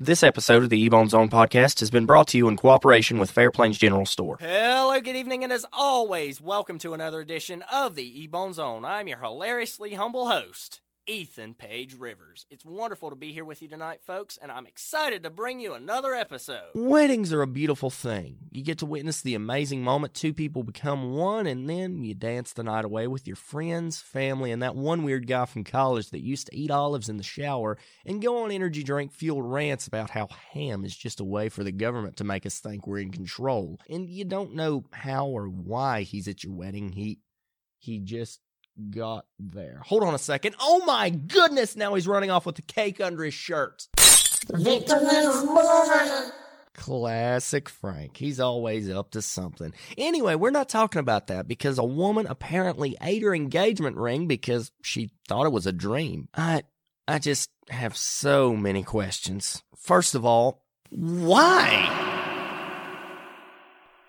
This episode of the Ebone Zone podcast has been brought to you in cooperation with Fair Plains General Store. Hello, good evening, and as always, welcome to another edition of the Ebone Zone. I'm your hilariously humble host, Ethan Page Rivers. It's wonderful to be here with you tonight, folks, and I'm excited to bring you another episode. Weddings are a beautiful thing. You get to witness the amazing moment two people become one, and then you dance the night away with your friends, family, and that one weird guy from college that used to eat olives in the shower and go on energy drink fueled rants about how ham is just a way for the government to make us think we're in control. And you don't know how or why he's at your wedding. He he just got there. Hold on a second. Oh my goodness, now he's running off with the cake under his shirt. Classic Frank. He's always up to something. Anyway, we're not talking about that because a woman apparently ate her engagement ring because she thought it was a dream. I I just have so many questions. First of all, why?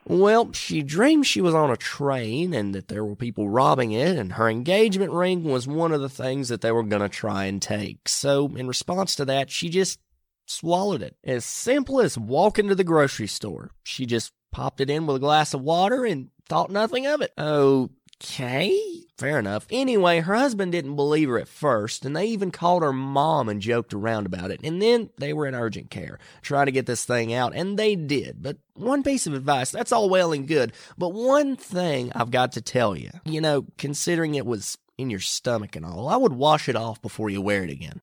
Well, she dreamed she was on a train and that there were people robbing it, and her engagement ring was one of the things that they were going to try and take. So, in response to that, she just swallowed it. As simple as walking to the grocery store. She just popped it in with a glass of water and thought nothing of it. Oh, Okay, fair enough. Anyway, her husband didn't believe her at first, and they even called her mom and joked around about it. And then they were in urgent care, trying to get this thing out, and they did. But one piece of advice, that's all well and good. But one thing I've got to tell you, you know, considering it was in your stomach and all, I would wash it off before you wear it again.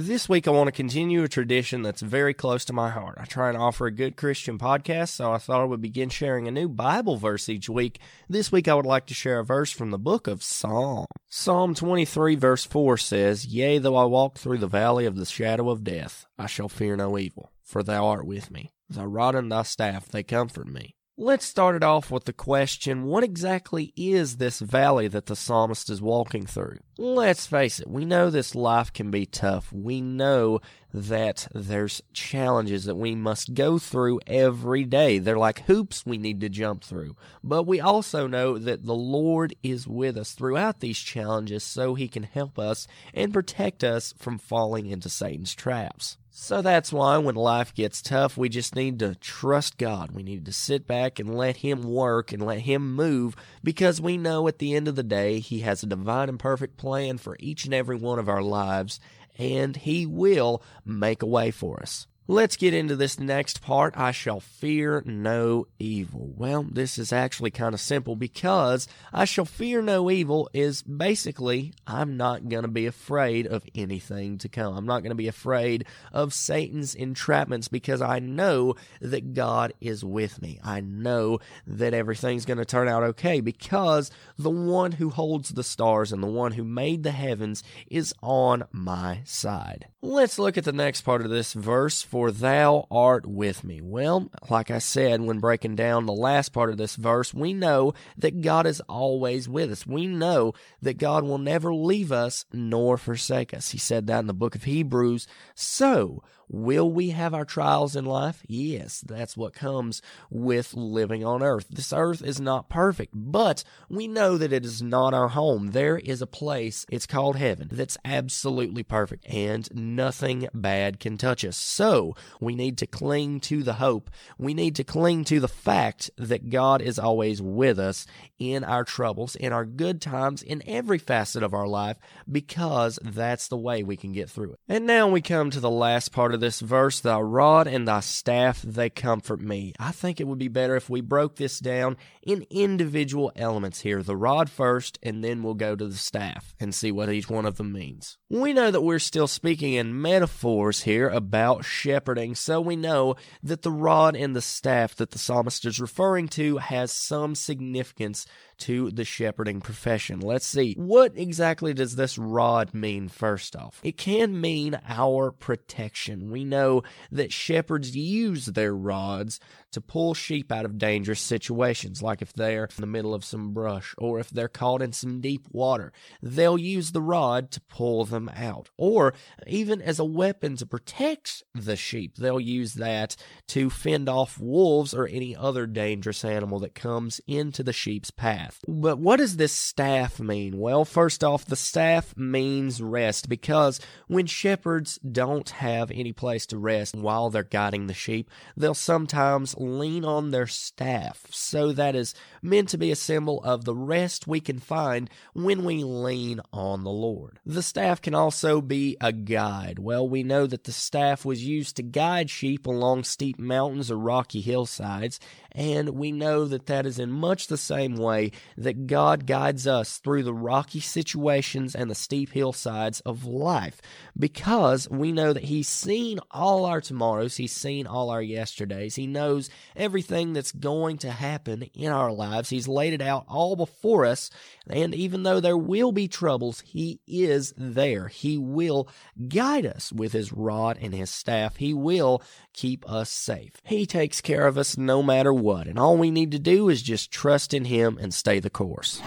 This week, I want to continue a tradition that's very close to my heart. I try and offer a good Christian podcast, so I thought I would begin sharing a new Bible verse each week. This week, I would like to share a verse from the book of Psalm. Psalm 23, verse 4 says, Yea, though I walk through the valley of the shadow of death, I shall fear no evil, for thou art with me. Thy rod and thy staff, they comfort me. Let's start it off with the question what exactly is this valley that the psalmist is walking through? Let's face it, we know this life can be tough. We know that there's challenges that we must go through every day. They're like hoops we need to jump through. But we also know that the Lord is with us throughout these challenges so he can help us and protect us from falling into Satan's traps. So that's why when life gets tough, we just need to trust God. We need to sit back and let Him work and let Him move because we know at the end of the day, He has a divine and perfect plan for each and every one of our lives, and He will make a way for us. Let's get into this next part. I shall fear no evil. Well, this is actually kind of simple because I shall fear no evil is basically I'm not going to be afraid of anything to come. I'm not going to be afraid of Satan's entrapments because I know that God is with me. I know that everything's going to turn out okay because the one who holds the stars and the one who made the heavens is on my side. Let's look at the next part of this verse for thou art with me. Well, like I said when breaking down the last part of this verse, we know that God is always with us. We know that God will never leave us nor forsake us. He said that in the book of Hebrews. So, Will we have our trials in life? Yes, that's what comes with living on earth. This earth is not perfect, but we know that it is not our home. There is a place, it's called heaven, that's absolutely perfect, and nothing bad can touch us. So, we need to cling to the hope. We need to cling to the fact that God is always with us in our troubles, in our good times, in every facet of our life, because that's the way we can get through it. And now we come to the last part of this verse Thy rod and thy staff, they comfort me. I think it would be better if we broke this down in individual elements here. The rod first, and then we'll go to the staff and see what each one of them means. We know that we're still speaking in metaphors here about shepherding, so we know that the rod and the staff that the psalmist is referring to has some significance to the shepherding profession. Let's see. What exactly does this rod mean, first off? It can mean our protection. We know that shepherds use their rods to pull sheep out of dangerous situations, like if they're in the middle of some brush or if they're caught in some deep water. They'll use the rod to pull them out. Or even as a weapon to protect the sheep, they'll use that to fend off wolves or any other dangerous animal that comes into the sheep's path. But what does this staff mean? Well, first off, the staff means rest because when shepherds don't have any place to rest while they're guiding the sheep, they'll sometimes lean on their staff. So that is meant to be a symbol of the rest we can find when we lean on the Lord. The staff can also be a guide. Well, we know that the staff was used to guide sheep along steep mountains or rocky hillsides, and we know that that is in much the same way that God guides us through the rocky situations and the steep hillsides of life because we know that He's seen all our tomorrows, He's seen all our yesterdays, He knows everything that's going to happen in our lives. He's laid it out all before us, and even though there will be troubles, He is there. He will guide us with His rod and His staff. He will keep us safe. He takes care of us no matter what, and all we need to do is just trust in Him and stay the course.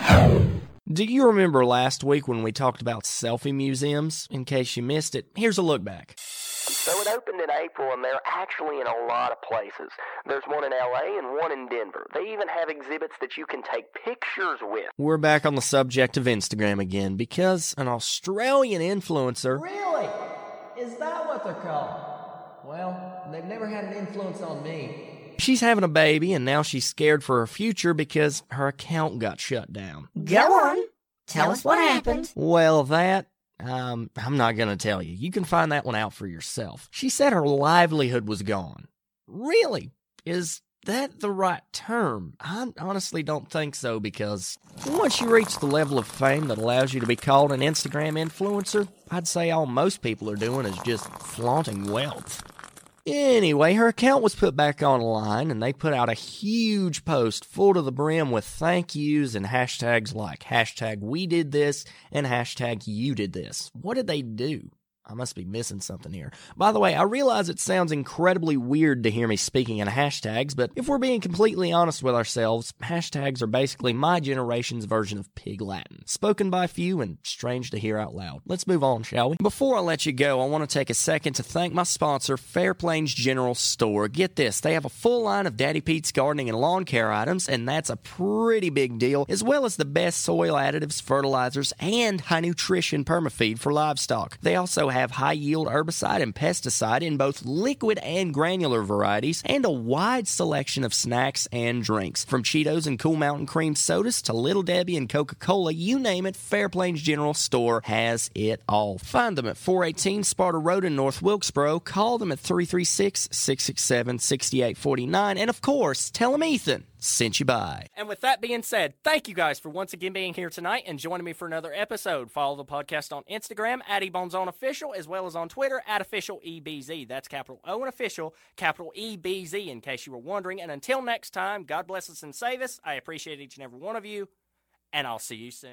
Do you remember last week when we talked about selfie museums? In case you missed it, here's a look back. So it opened in April, and they're actually in a lot of places. There's one in LA and one in Denver. They even have exhibits that you can take pictures with. We're back on the subject of Instagram again because an Australian influencer. Really? Is that what they're called? Well, they've never had an influence on me. She's having a baby and now she's scared for her future because her account got shut down. Go on. Tell us what happened. Well, that um, I'm not going to tell you. You can find that one out for yourself. She said her livelihood was gone. Really? Is that the right term? I honestly don't think so because once you reach the level of fame that allows you to be called an Instagram influencer, I'd say all most people are doing is just flaunting wealth. Anyway, her account was put back online and they put out a huge post full to the brim with thank yous and hashtags like hashtag we did this and hashtag you did this. What did they do? I must be missing something here. By the way, I realize it sounds incredibly weird to hear me speaking in hashtags, but if we're being completely honest with ourselves, hashtags are basically my generation's version of Pig Latin, spoken by few and strange to hear out loud. Let's move on, shall we? Before I let you go, I want to take a second to thank my sponsor, Fair Plains General Store. Get this, they have a full line of Daddy Pete's gardening and lawn care items, and that's a pretty big deal, as well as the best soil additives, fertilizers, and high nutrition permafeed for livestock. They also have high yield herbicide and pesticide in both liquid and granular varieties, and a wide selection of snacks and drinks. From Cheetos and Cool Mountain Cream sodas to Little Debbie and Coca Cola, you name it, Fair Plains General Store has it all. Find them at 418 Sparta Road in North Wilkesboro. Call them at 336 667 6849. And of course, tell them Ethan sent you by. And with that being said, thank you guys for once again being here tonight and joining me for another episode. Follow the podcast on Instagram at Official as well as on Twitter at Official EBZ. That's capital O and Official, capital EBZ in case you were wondering. And until next time, God bless us and save us. I appreciate each and every one of you, and I'll see you soon.